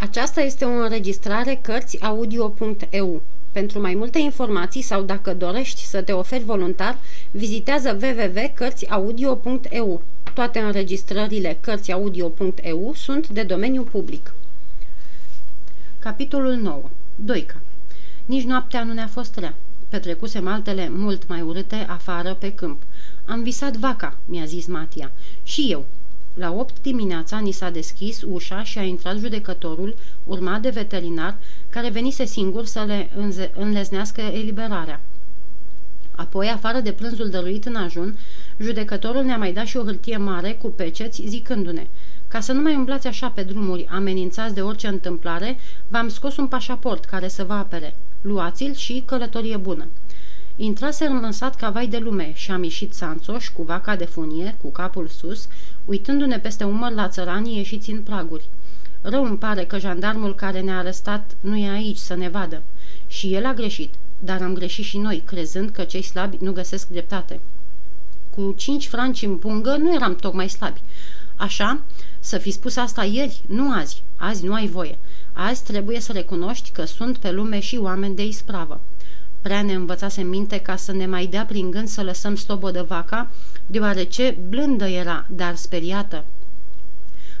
Aceasta este o înregistrare Cărțiaudio.eu. Pentru mai multe informații sau dacă dorești să te oferi voluntar, vizitează www.cărțiaudio.eu. Toate înregistrările Cărțiaudio.eu sunt de domeniu public. Capitolul 9. Doica Nici noaptea nu ne-a fost rea. Petrecusem altele mult mai urâte afară pe câmp. Am visat vaca, mi-a zis Matia. Și eu, la 8 dimineața ni s-a deschis ușa și a intrat judecătorul, urmat de veterinar, care venise singur să le înleznească eliberarea. Apoi, afară de prânzul dăruit în ajun, judecătorul ne-a mai dat și o hârtie mare cu peceți, zicându-ne Ca să nu mai umblați așa pe drumuri amenințați de orice întâmplare, v-am scos un pașaport care să vă apere. Luați-l și călătorie bună. Intraserăm în sat ca vai de lume și am ieșit Sanțoș cu vaca de funie, cu capul sus, uitându-ne peste umăr la țăranii ieșiți în praguri. Rău îmi pare că jandarmul care ne-a arestat nu e aici să ne vadă. Și el a greșit, dar am greșit și noi, crezând că cei slabi nu găsesc dreptate. Cu cinci franci în pungă nu eram tocmai slabi. Așa, să fi spus asta ieri, nu azi. Azi nu ai voie. Azi trebuie să recunoști că sunt pe lume și oameni de ispravă. Prea ne învățase minte ca să ne mai dea prin gând să lăsăm stobodă vaca, deoarece blândă era, dar speriată.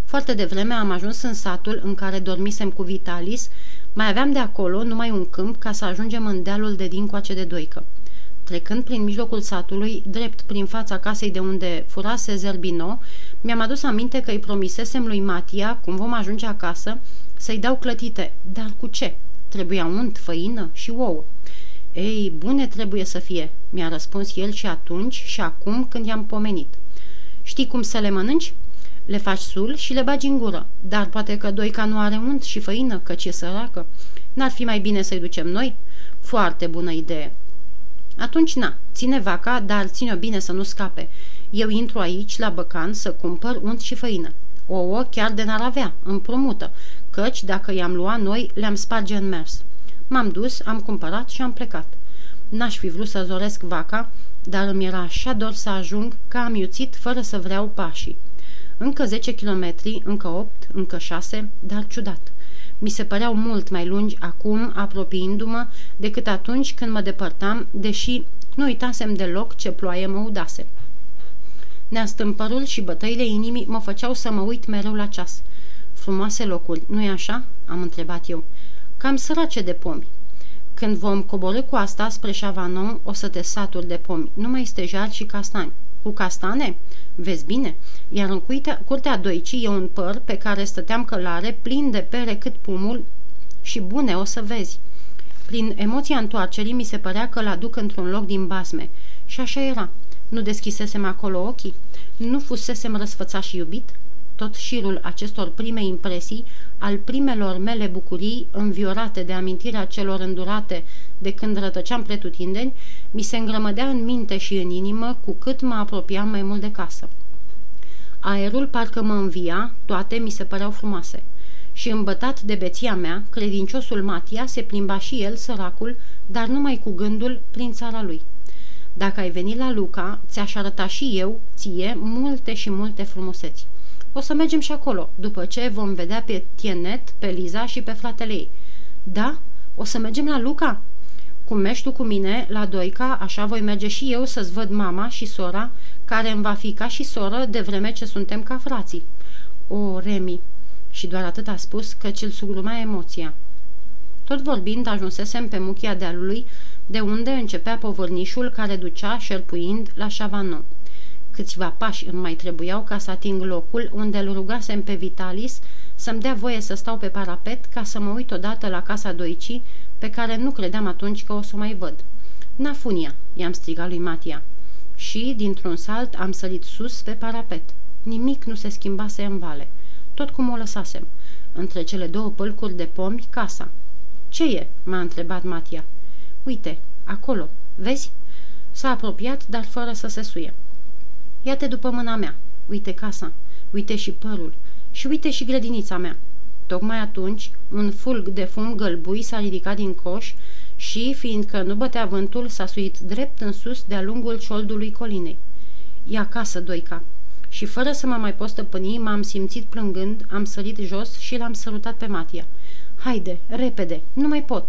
Foarte devreme am ajuns în satul în care dormisem cu Vitalis, mai aveam de acolo numai un câmp ca să ajungem în dealul de dincoace de doică. Trecând prin mijlocul satului, drept prin fața casei de unde furase Zerbino, mi-am adus aminte că îi promisesem lui Matia, cum vom ajunge acasă, să-i dau clătite. Dar cu ce? Trebuia unt, făină și ouă. Ei, bune trebuie să fie, mi-a răspuns el și atunci și acum când i-am pomenit. Știi cum să le mănânci? Le faci sul și le bagi în gură, dar poate că Doica nu are unt și făină, căci e săracă. N-ar fi mai bine să-i ducem noi? Foarte bună idee. Atunci na, ține vaca, dar ține-o bine să nu scape. Eu intru aici, la băcan, să cumpăr unt și făină. Ouă chiar de n-ar avea, împrumută, căci dacă i-am luat noi, le-am sparge în mers. M-am dus, am cumpărat și am plecat. N-aș fi vrut să zoresc vaca, dar îmi era așa dor să ajung că am iuțit fără să vreau pașii. Încă 10 kilometri, încă 8, încă 6, dar ciudat. Mi se păreau mult mai lungi acum, apropiindu-mă, decât atunci când mă depărtam, deși nu uitasem deloc ce ploaie mă udase. Neastâmpărul și bătăile inimii mă făceau să mă uit mereu la ceas. Frumoase locuri, nu-i așa?" am întrebat eu cam sărace de pomi. Când vom coborâ cu asta spre Chavanon, o să te saturi de pomi, numai stejar și castani. Cu castane? Vezi bine? Iar în cuitea, curtea doicii e un păr pe care stăteam călare, plin de pere cât pumul și bune, o să vezi. Prin emoția întoarcerii mi se părea că l-aduc într-un loc din basme. Și așa era. Nu deschisesem acolo ochii? Nu fusesem răsfățat și iubit? Tot șirul acestor prime impresii al primelor mele bucurii, înviorate de amintirea celor îndurate de când rătăceam pretutindeni, mi se îngrămădea în minte și în inimă cu cât mă apropiam mai mult de casă. Aerul parcă mă învia, toate mi se păreau frumoase. Și îmbătat de beția mea, credinciosul Matia se plimba și el, săracul, dar numai cu gândul prin țara lui. Dacă ai venit la Luca, ți-aș arăta și eu, ție, multe și multe frumuseți. O să mergem și acolo, după ce vom vedea pe Tienet, pe Liza și pe fratele ei. Da? O să mergem la Luca? Cum mergi tu cu mine la Doica, așa voi merge și eu să-ți văd mama și sora, care îmi va fi ca și soră de vreme ce suntem ca frații. O, Remi! Și doar atât a spus că ce-l sugruma emoția. Tot vorbind, ajunsesem pe muchia dealului, de unde începea povărnișul care ducea, șerpuind, la Chavanon. Câțiva pași îmi mai trebuiau ca să ating locul unde îl rugasem pe Vitalis să-mi dea voie să stau pe parapet ca să mă uit odată la casa Doicii, pe care nu credeam atunci că o să o mai văd. Nafunia, i-am strigat lui Matia. Și, dintr-un salt, am sărit sus pe parapet. Nimic nu se schimbase în vale. Tot cum o lăsasem. Între cele două pălcuri de pomi, casa. Ce e?" m-a întrebat Matia. Uite, acolo, vezi?" S-a apropiat, dar fără să se suie. Ia-te după mâna mea. Uite casa, uite și părul și uite și grădinița mea. Tocmai atunci, un fulg de fum gălbui s-a ridicat din coș și, fiindcă nu bătea vântul, s-a suit drept în sus de-a lungul cioldului colinei. Ia acasă, Doica. și fără să mă mai pot stăpâni, m-am simțit plângând, am sărit jos și l-am sărutat pe Matia. Haide, repede, nu mai pot.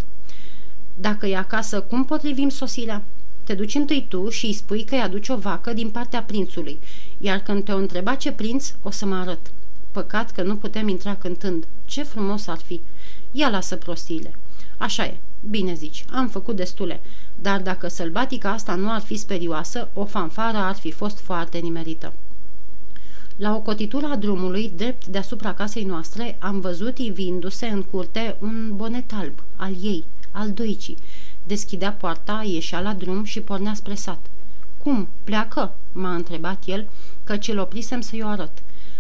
Dacă e acasă, cum potrivim sosirea? Te duci întâi tu și îi spui că îi aduci o vacă din partea prințului, iar când te-o întreba ce prinț, o să mă arăt. Păcat că nu putem intra cântând. Ce frumos ar fi! Ia lasă prostiile. Așa e, bine zici, am făcut destule, dar dacă sălbatica asta nu ar fi sperioasă, o fanfară ar fi fost foarte nimerită. La o cotitură a drumului, drept deasupra casei noastre, am văzut ivindu-se în curte un bonet alb, al ei, al doicii. Deschidea poarta, ieșea la drum și pornea spre sat. Cum? Pleacă?" m-a întrebat el, căci îl oprisem să-i o arăt.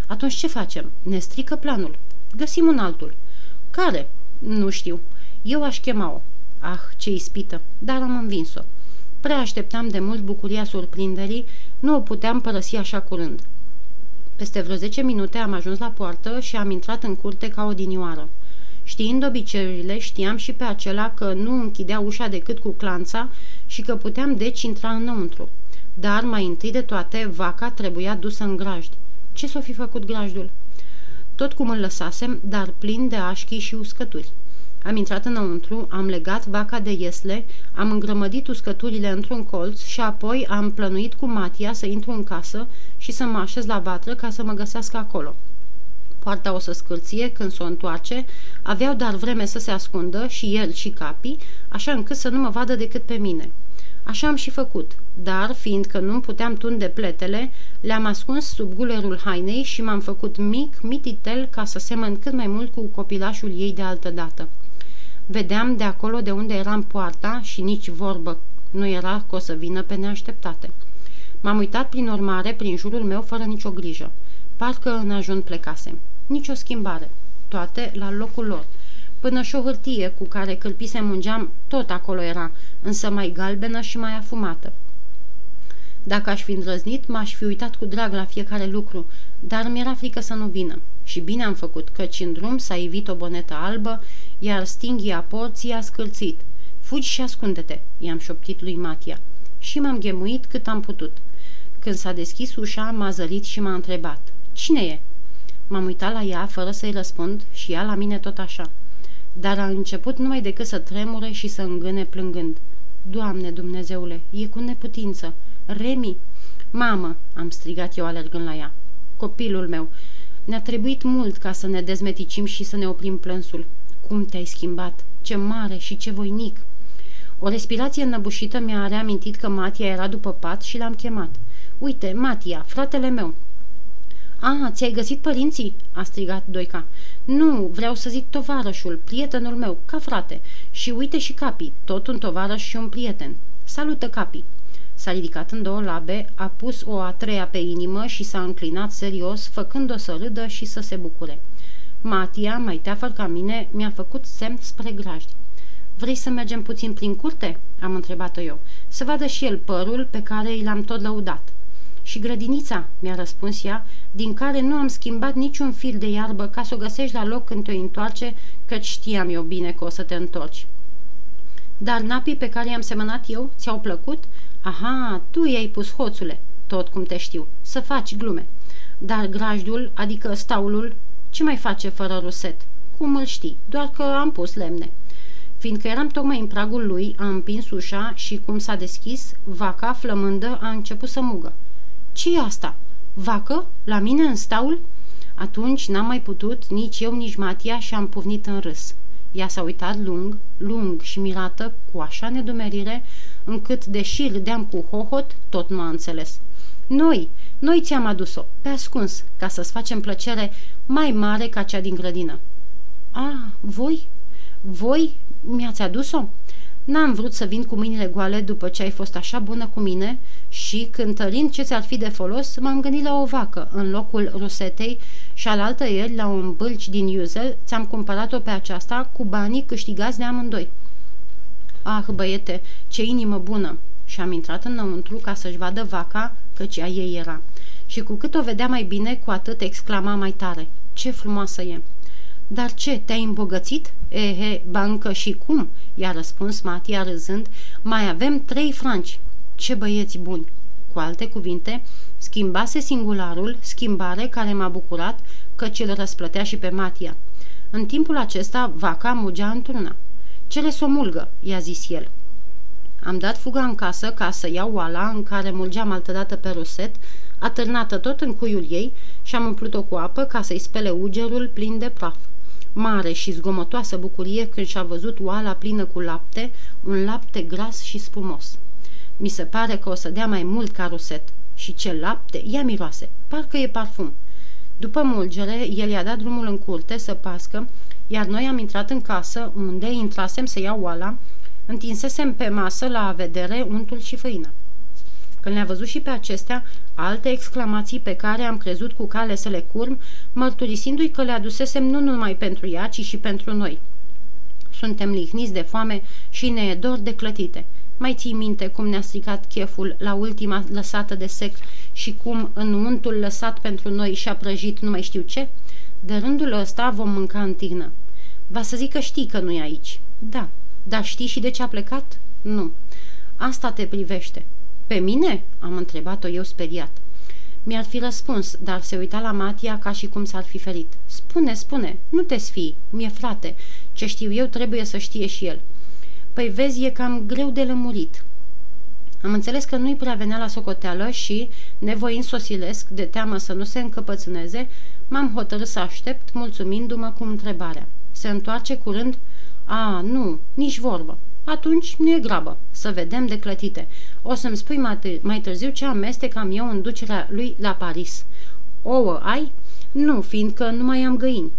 Atunci ce facem? Ne strică planul. Găsim un altul. Care? Nu știu. Eu aș chema-o. Ah, ce ispită! Dar am învins-o. Prea așteptam de mult bucuria surprinderii, nu o puteam părăsi așa curând. Peste vreo zece minute am ajuns la poartă și am intrat în curte ca o dinioară. Știind obiceiurile, știam și pe acela că nu închidea ușa decât cu clanța și că puteam deci intra înăuntru. Dar, mai întâi de toate, vaca trebuia dusă în grajd. Ce s-o fi făcut grajdul? Tot cum îl lăsasem, dar plin de așchi și uscături. Am intrat înăuntru, am legat vaca de iesle, am îngrămădit uscăturile într-un colț și apoi am plănuit cu Matia să intru în casă și să mă așez la vatră ca să mă găsească acolo. Poarta o să scârție când s-o întoarce, aveau dar vreme să se ascundă și el și capii, așa încât să nu mă vadă decât pe mine. Așa am și făcut, dar, fiindcă nu puteam tunde pletele, le-am ascuns sub gulerul hainei și m-am făcut mic, mititel, ca să semăn cât mai mult cu copilașul ei de altă dată. Vedeam de acolo de unde eram poarta și nici vorbă nu era că o să vină pe neașteptate. M-am uitat prin urmare prin jurul meu fără nicio grijă. Parcă în ajun plecasem. Nici o schimbare. Toate la locul lor. Până și o hârtie cu care cârpisem un geam, tot acolo era, însă mai galbenă și mai afumată. Dacă aș fi îndrăznit, m-aș fi uitat cu drag la fiecare lucru, dar mi-era frică să nu vină. Și bine am făcut, căci în drum s-a ivit o bonetă albă, iar stinghia porții a scârțit. Fugi și ascunde-te, i-am șoptit lui Matia. Și m-am ghemuit cât am putut. Când s-a deschis ușa, m-a zărit și m-a întrebat. Cine e?" M-am uitat la ea fără să-i răspund și ea la mine tot așa. Dar a început numai decât să tremure și să îngâne plângând. Doamne Dumnezeule, e cu neputință. Remi! Mamă!" am strigat eu alergând la ea. Copilul meu, ne-a trebuit mult ca să ne dezmeticim și să ne oprim plânsul. Cum te-ai schimbat? Ce mare și ce voinic! O respirație înnăbușită mi-a reamintit că Matia era după pat și l-am chemat. Uite, Matia, fratele meu!" A, ți-ai găsit părinții?" a strigat Doica. Nu, vreau să zic tovarășul, prietenul meu, ca frate. Și uite și Capi, tot un tovarăș și un prieten. Salută Capi!" S-a ridicat în două labe, a pus o a treia pe inimă și s-a înclinat serios, făcând-o să râdă și să se bucure. Matia, mai teafăr ca mine, mi-a făcut semn spre grajdi. Vrei să mergem puțin prin curte?" am întrebat-o eu. Să vadă și el părul pe care i l-am tot lăudat." Și grădinița?" mi-a răspuns ea, din care nu am schimbat niciun fir de iarbă ca să o găsești la loc când te întoarce, căci știam eu bine că o să te întorci." Dar napii pe care i-am semănat eu ți-au plăcut?" Aha, tu i-ai pus hoțule, tot cum te știu, să faci glume. Dar grajdul, adică staulul, ce mai face fără ruset? Cum îl știi? Doar că am pus lemne. Fiindcă eram tocmai în pragul lui, am împins ușa și, cum s-a deschis, vaca, flămândă, a început să mugă. Ce e asta? Vacă? La mine în staul?" Atunci n-am mai putut, nici eu, nici Matia și am puvnit în râs. Ea s-a uitat lung, lung și mirată, cu așa nedumerire, încât, deși râdeam cu hohot, tot nu a înțeles. Noi, noi ți-am adus-o, pe ascuns, ca să-ți facem plăcere mai mare ca cea din grădină. A, voi? Voi mi-ați adus-o? N-am vrut să vin cu mâinile goale după ce ai fost așa bună cu mine și, cântărind ce ți-ar fi de folos, m-am gândit la o vacă în locul rusetei și alaltă ieri, la un bâlci din Iuzel, ți-am cumpărat-o pe aceasta cu banii câștigați de amândoi. Ah, băiete, ce inimă bună! Și am intrat înăuntru ca să-și vadă vaca, căci a ei era. Și cu cât o vedea mai bine, cu atât exclama mai tare. Ce frumoasă e! Dar ce, te-ai îmbogățit? Ehe, bancă și cum? I-a răspuns Matia râzând. Mai avem trei franci. Ce băieți buni! Cu alte cuvinte, schimbase singularul, schimbare care m-a bucurat ce îl răsplătea și pe Matia. În timpul acesta, vaca mugea într-una. Cere să o mulgă, i-a zis el. Am dat fuga în casă ca să iau oala în care mulgeam altădată pe roset, atârnată tot în cuiul ei și am umplut-o cu apă ca să-i spele ugerul plin de praf. Mare și zgomotoasă bucurie când și-a văzut oala plină cu lapte, un lapte gras și spumos. Mi se pare că o să dea mai mult ca roset. Și ce lapte, ea miroase, parcă e parfum. După mulgere, el i-a dat drumul în curte să pască, iar noi am intrat în casă, unde intrasem să iau oala, întinsesem pe masă la vedere untul și făină. Când le-a văzut și pe acestea, alte exclamații pe care am crezut cu cale să le curm, mărturisindu-i că le adusesem nu numai pentru ea, ci și pentru noi. Suntem lihniți de foame și ne e dor de clătite. Mai ții minte cum ne-a stricat cheful la ultima lăsată de sec și cum în untul lăsat pentru noi și-a prăjit nu mai știu ce? De rândul ăsta vom mânca în tignă. Va să zic că știi că nu e aici. Da. Dar știi și de ce a plecat? Nu. Asta te privește. Pe mine?" am întrebat-o eu speriat. Mi-ar fi răspuns, dar se uita la Matia ca și cum s-ar fi ferit. Spune, spune, nu te sfii, mie frate, ce știu eu trebuie să știe și el. Păi vezi, e cam greu de lămurit. Am înțeles că nu-i prea venea la socoteală și, nevoind sosilesc, de teamă să nu se încăpățâneze, m-am hotărât să aștept, mulțumindu-mă cu întrebarea. Se întoarce curând? A, nu, nici vorbă. Atunci nu e grabă, să vedem de clătite. O să-mi spui mai, mai târziu ce amestecam eu în ducerea lui la Paris. Ouă ai? Nu, fiindcă nu mai am găini.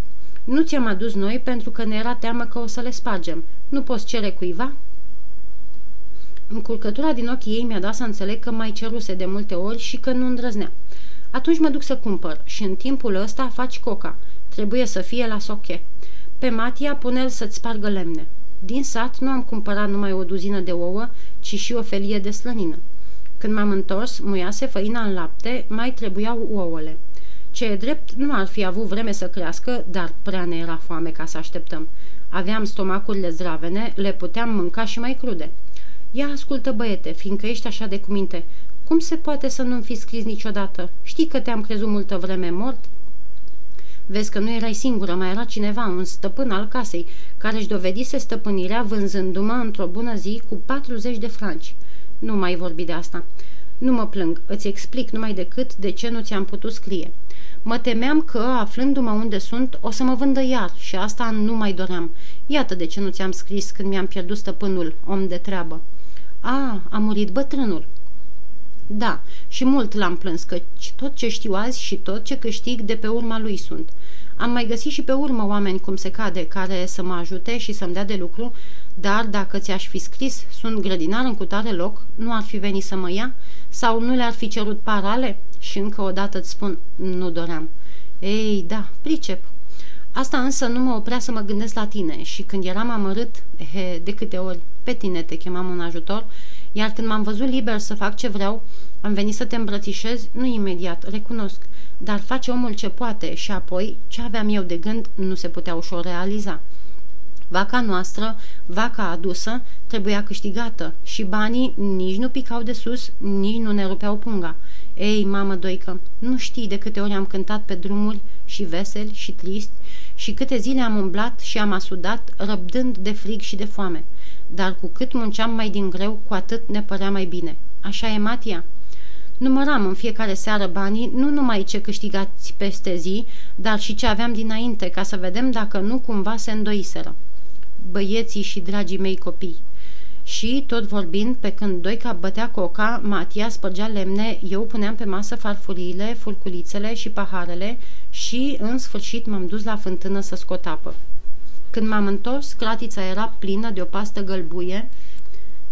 Nu ți-am adus noi pentru că ne era teamă că o să le spargem. Nu poți cere cuiva? Încurcătura din ochii ei mi-a dat să înțeleg că mai ceruse de multe ori și că nu îndrăznea. Atunci mă duc să cumpăr și în timpul ăsta faci coca. Trebuie să fie la soche. Pe Matia pune-l să-ți spargă lemne. Din sat nu am cumpărat numai o duzină de ouă, ci și o felie de slănină. Când m-am întors, muiase făina în lapte, mai trebuiau ouăle. Ce e drept, nu ar fi avut vreme să crească, dar prea ne era foame ca să așteptăm. Aveam stomacurile zdravene, le puteam mânca și mai crude. Ia ascultă, băiete, fiindcă ești așa de cuminte. Cum se poate să nu-mi fi scris niciodată? Știi că te-am crezut multă vreme mort?" Vezi că nu erai singură, mai era cineva, un stăpân al casei, care își dovedise stăpânirea vânzându-mă într-o bună zi cu 40 de franci. Nu mai vorbi de asta. Nu mă plâng, îți explic numai decât de ce nu ți-am putut scrie. Mă temeam că, aflându-mă unde sunt, o să mă vândă iar și asta nu mai doream. Iată de ce nu ți-am scris când mi-am pierdut stăpânul, om de treabă. A, a murit bătrânul. Da, și mult l-am plâns, că tot ce știu azi și tot ce câștig de pe urma lui sunt. Am mai găsit și pe urmă oameni cum se cade, care să mă ajute și să-mi dea de lucru, dar dacă ți-aș fi scris, sunt grădinar în cutare loc, nu ar fi venit să mă ia? Sau nu le-ar fi cerut parale? Și încă o dată îți spun, nu doream. Ei, da, pricep. Asta însă nu mă oprea să mă gândesc la tine și când eram amărât, he, de câte ori, pe tine te chemam un ajutor, iar când m-am văzut liber să fac ce vreau, am venit să te îmbrățișez, nu imediat, recunosc, dar face omul ce poate și apoi ce aveam eu de gând nu se putea ușor realiza. Vaca noastră, vaca adusă, trebuia câștigată și banii nici nu picau de sus, nici nu ne rupeau punga. Ei, mamă doică, nu știi de câte ori am cântat pe drumuri și vesel și trist și câte zile am umblat și am asudat, răbdând de frig și de foame. Dar cu cât munceam mai din greu, cu atât ne părea mai bine. Așa e, Matia?" Număram în fiecare seară banii, nu numai ce câștigați peste zi, dar și ce aveam dinainte, ca să vedem dacă nu cumva se îndoiseră. Băieții și dragii mei copii. Și, tot vorbind, pe când Doica bătea coca, Matia spărgea lemne, eu puneam pe masă farfuriile, furculițele și paharele și, în sfârșit, m-am dus la fântână să scot apă. Când m-am întors, cratița era plină de o pastă gălbuie,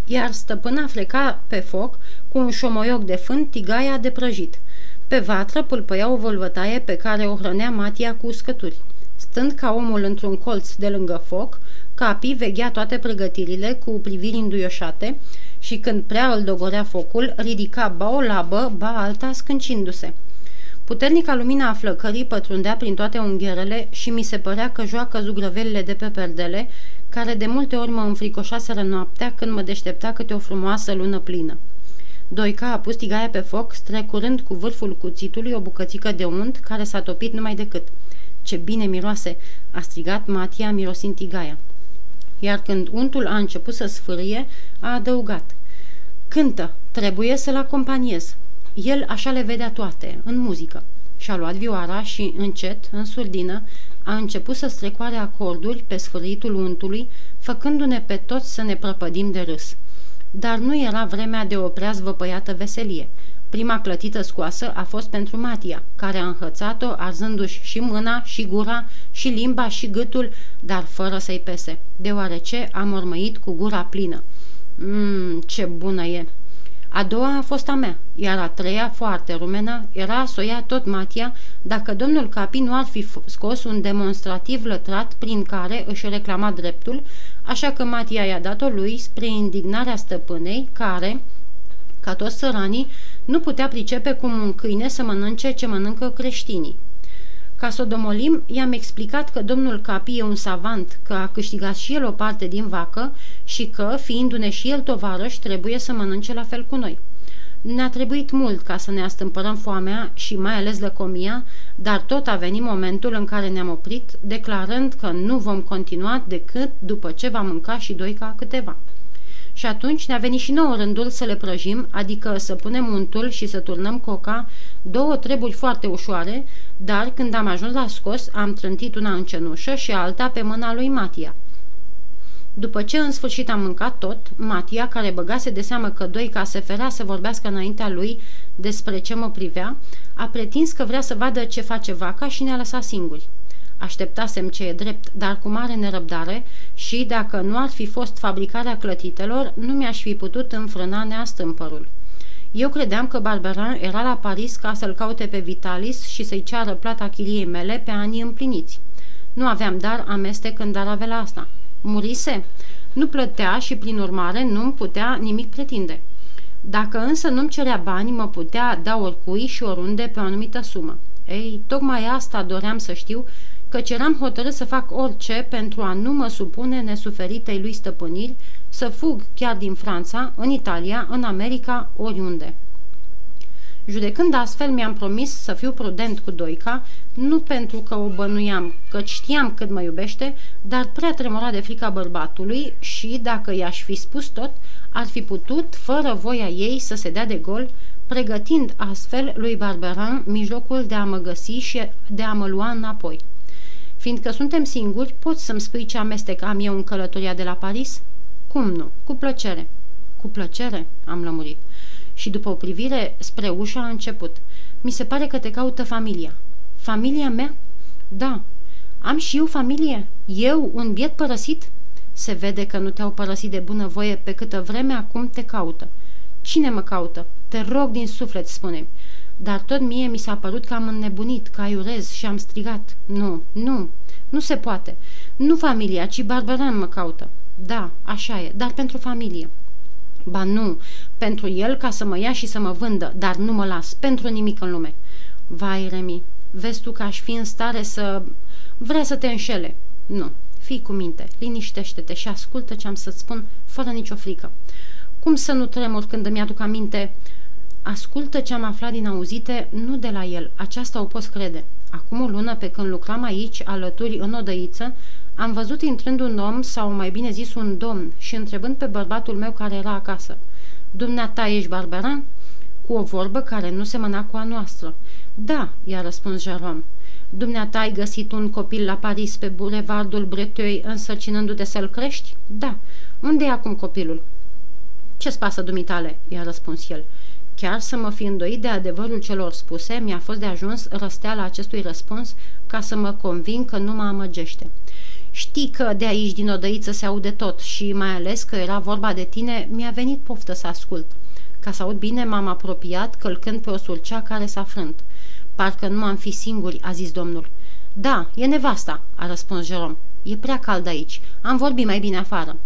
iar stăpâna freca pe foc cu un șomoioc de fân tigaia de prăjit. Pe vatră pâlpăia o volvătaie pe care o hrănea Matia cu uscături. Stând ca omul într-un colț de lângă foc, Capi veghea toate pregătirile cu priviri înduioșate și când prea îl dogorea focul, ridica ba o labă, ba alta scâncindu-se. Puternica lumina a flăcării pătrundea prin toate ungherele și mi se părea că joacă zugrăvelile de pe perdele, care de multe ori mă înfricoșaseră noaptea când mă deștepta câte o frumoasă lună plină. Doica a pus tigaia pe foc, strecurând cu vârful cuțitului o bucățică de unt care s-a topit numai decât. Ce bine miroase!" a strigat Matia mirosind tigaia. Iar când untul a început să sfârâie, a adăugat. Cântă, trebuie să-l acompaniez. El așa le vedea toate, în muzică. Și-a luat vioara și, încet, în surdină, a început să strecoare acorduri pe sfârșitul untului, făcându-ne pe toți să ne prăpădim de râs. Dar nu era vremea de o prea zvăpăiată veselie. Prima clătită scoasă a fost pentru Matia, care a înhățat-o arzându-și și mâna, și gura, și limba, și gâtul, dar fără să-i pese, deoarece a mormăit cu gura plină. Mmm, ce bună e!" A doua a fost a mea, iar a treia, foarte rumenă, era să o ia tot Matia dacă domnul Capi nu ar fi scos un demonstrativ lătrat prin care își reclama dreptul, așa că Matia i-a dat-o lui spre indignarea stăpânei, care, ca toți săranii, nu putea pricepe cum un câine să mănânce ce mănâncă creștinii. Ca să o domolim, i-am explicat că domnul Capi e un savant, că a câștigat și el o parte din vacă și că, fiindu-ne și el tovarăș, trebuie să mănânce la fel cu noi. Ne-a trebuit mult ca să ne astâmpărăm foamea și mai ales lăcomia, dar tot a venit momentul în care ne-am oprit, declarând că nu vom continua decât după ce va mânca și doi ca câteva. Și atunci ne-a venit și nouă rândul să le prăjim, adică să punem untul și să turnăm coca, două treburi foarte ușoare, dar când am ajuns la scos, am trântit una în cenușă și alta pe mâna lui Matia. După ce în sfârșit am mâncat tot, Matia, care băgase de seamă că Doica se ferea să vorbească înaintea lui despre ce mă privea, a pretins că vrea să vadă ce face vaca și ne-a lăsat singuri. Așteptasem ce e drept, dar cu mare nerăbdare și, dacă nu ar fi fost fabricarea clătitelor, nu mi-aș fi putut înfrâna neastâmpărul. Eu credeam că Barberin era la Paris ca să-l caute pe Vitalis și să-i ceară plata chiliei mele pe anii împliniți. Nu aveam dar amestec în dar avea asta. Murise? Nu plătea și, prin urmare, nu-mi putea nimic pretinde. Dacă însă nu-mi cerea bani, mă putea da oricui și oriunde pe o anumită sumă. Ei, tocmai asta doream să știu căci eram hotărât să fac orice pentru a nu mă supune nesuferitei lui stăpâniri, să fug chiar din Franța, în Italia, în America, oriunde. Judecând astfel, mi-am promis să fiu prudent cu Doica, nu pentru că o bănuiam, că știam cât mă iubește, dar prea tremura de frica bărbatului și, dacă i-aș fi spus tot, ar fi putut, fără voia ei, să se dea de gol, pregătind astfel lui Barberin mijlocul de a mă găsi și de a mă lua înapoi. Fiindcă suntem singuri, poți să-mi spui ce amestec am eu în călătoria de la Paris? Cum nu? Cu plăcere. Cu plăcere, am lămurit. Și după o privire spre ușă a început. Mi se pare că te caută familia. Familia mea? Da. Am și eu familie? Eu, un biet părăsit? Se vede că nu te-au părăsit de bunăvoie pe câtă vreme acum te caută. Cine mă caută? Te rog din suflet, spune -mi dar tot mie mi s-a părut că am înnebunit, că aiurez și am strigat. Nu, nu, nu se poate. Nu familia, ci Barbaran mă caută. Da, așa e, dar pentru familie. Ba nu, pentru el ca să mă ia și să mă vândă, dar nu mă las, pentru nimic în lume. Vai, Remi, vezi tu că aș fi în stare să... Vrea să te înșele. Nu, fii cu minte, liniștește-te și ascultă ce am să-ți spun fără nicio frică. Cum să nu tremur când îmi aduc aminte Ascultă ce am aflat din auzite, nu de la el, aceasta o poți crede. Acum o lună, pe când lucram aici, alături, în odăiță, am văzut intrând un om, sau mai bine zis un domn, și întrebând pe bărbatul meu care era acasă. Dumneata ești barberan? Cu o vorbă care nu semăna cu a noastră. Da, i-a răspuns Jerome. Dumneata ai găsit un copil la Paris pe bulevardul Breteuil însărcinându-te să-l crești? Da. Unde e acum copilul? Ce-ți pasă, dumitale? i-a răspuns el. Chiar să mă fi îndoit de adevărul celor spuse, mi-a fost de ajuns răsteala acestui răspuns ca să mă convin că nu mă amăgește. Știi că de aici din odăiță se aude tot și mai ales că era vorba de tine, mi-a venit poftă să ascult. Ca să aud bine, m-am apropiat călcând pe o sulcea care s-a frânt. Parcă nu am fi singuri, a zis domnul. Da, e nevasta, a răspuns Jerome. E prea cald aici. Am vorbit mai bine afară.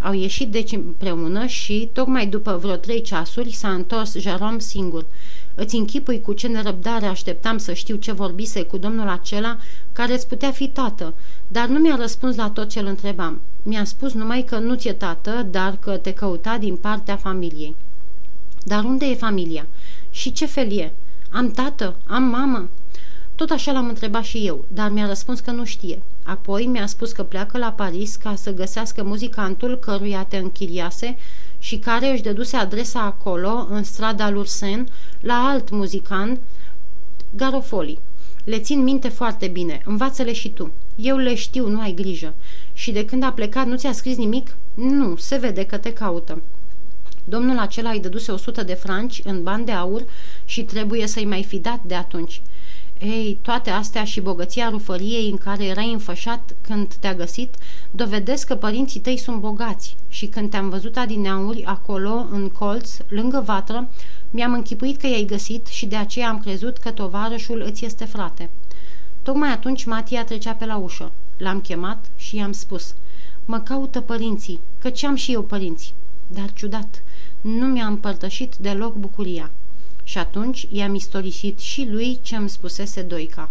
Au ieșit deci împreună și, tocmai după vreo trei ceasuri, s-a întors Jerome singur. Îți închipui cu ce nerăbdare așteptam să știu ce vorbise cu domnul acela care îți putea fi tată, dar nu mi-a răspuns la tot ce îl întrebam. Mi-a spus numai că nu ți-e tată, dar că te căuta din partea familiei. Dar unde e familia? Și ce fel e? Am tată? Am mamă? Tot așa l-am întrebat și eu, dar mi-a răspuns că nu știe. Apoi mi-a spus că pleacă la Paris ca să găsească muzicantul căruia te închiriase și care își dăduse adresa acolo, în strada Lursen, la alt muzicant, Garofoli. Le țin minte foarte bine, învață-le și tu. Eu le știu, nu ai grijă. Și de când a plecat nu ți-a scris nimic? Nu, se vede că te caută. Domnul acela îi dăduse 100 de franci în bani de aur și trebuie să-i mai fi dat de atunci. Ei, toate astea și bogăția rufăriei în care erai înfășat când te-a găsit, dovedesc că părinții tăi sunt bogați și când te-am văzut adineauri acolo, în colț, lângă vatră, mi-am închipuit că i-ai găsit și de aceea am crezut că tovarășul îți este frate. Tocmai atunci Matia trecea pe la ușă. L-am chemat și i-am spus, mă caută părinții, ce am și eu părinți. Dar ciudat, nu mi-a împărtășit deloc bucuria. Și atunci i-am istorisit și lui ce îmi spusese Doica.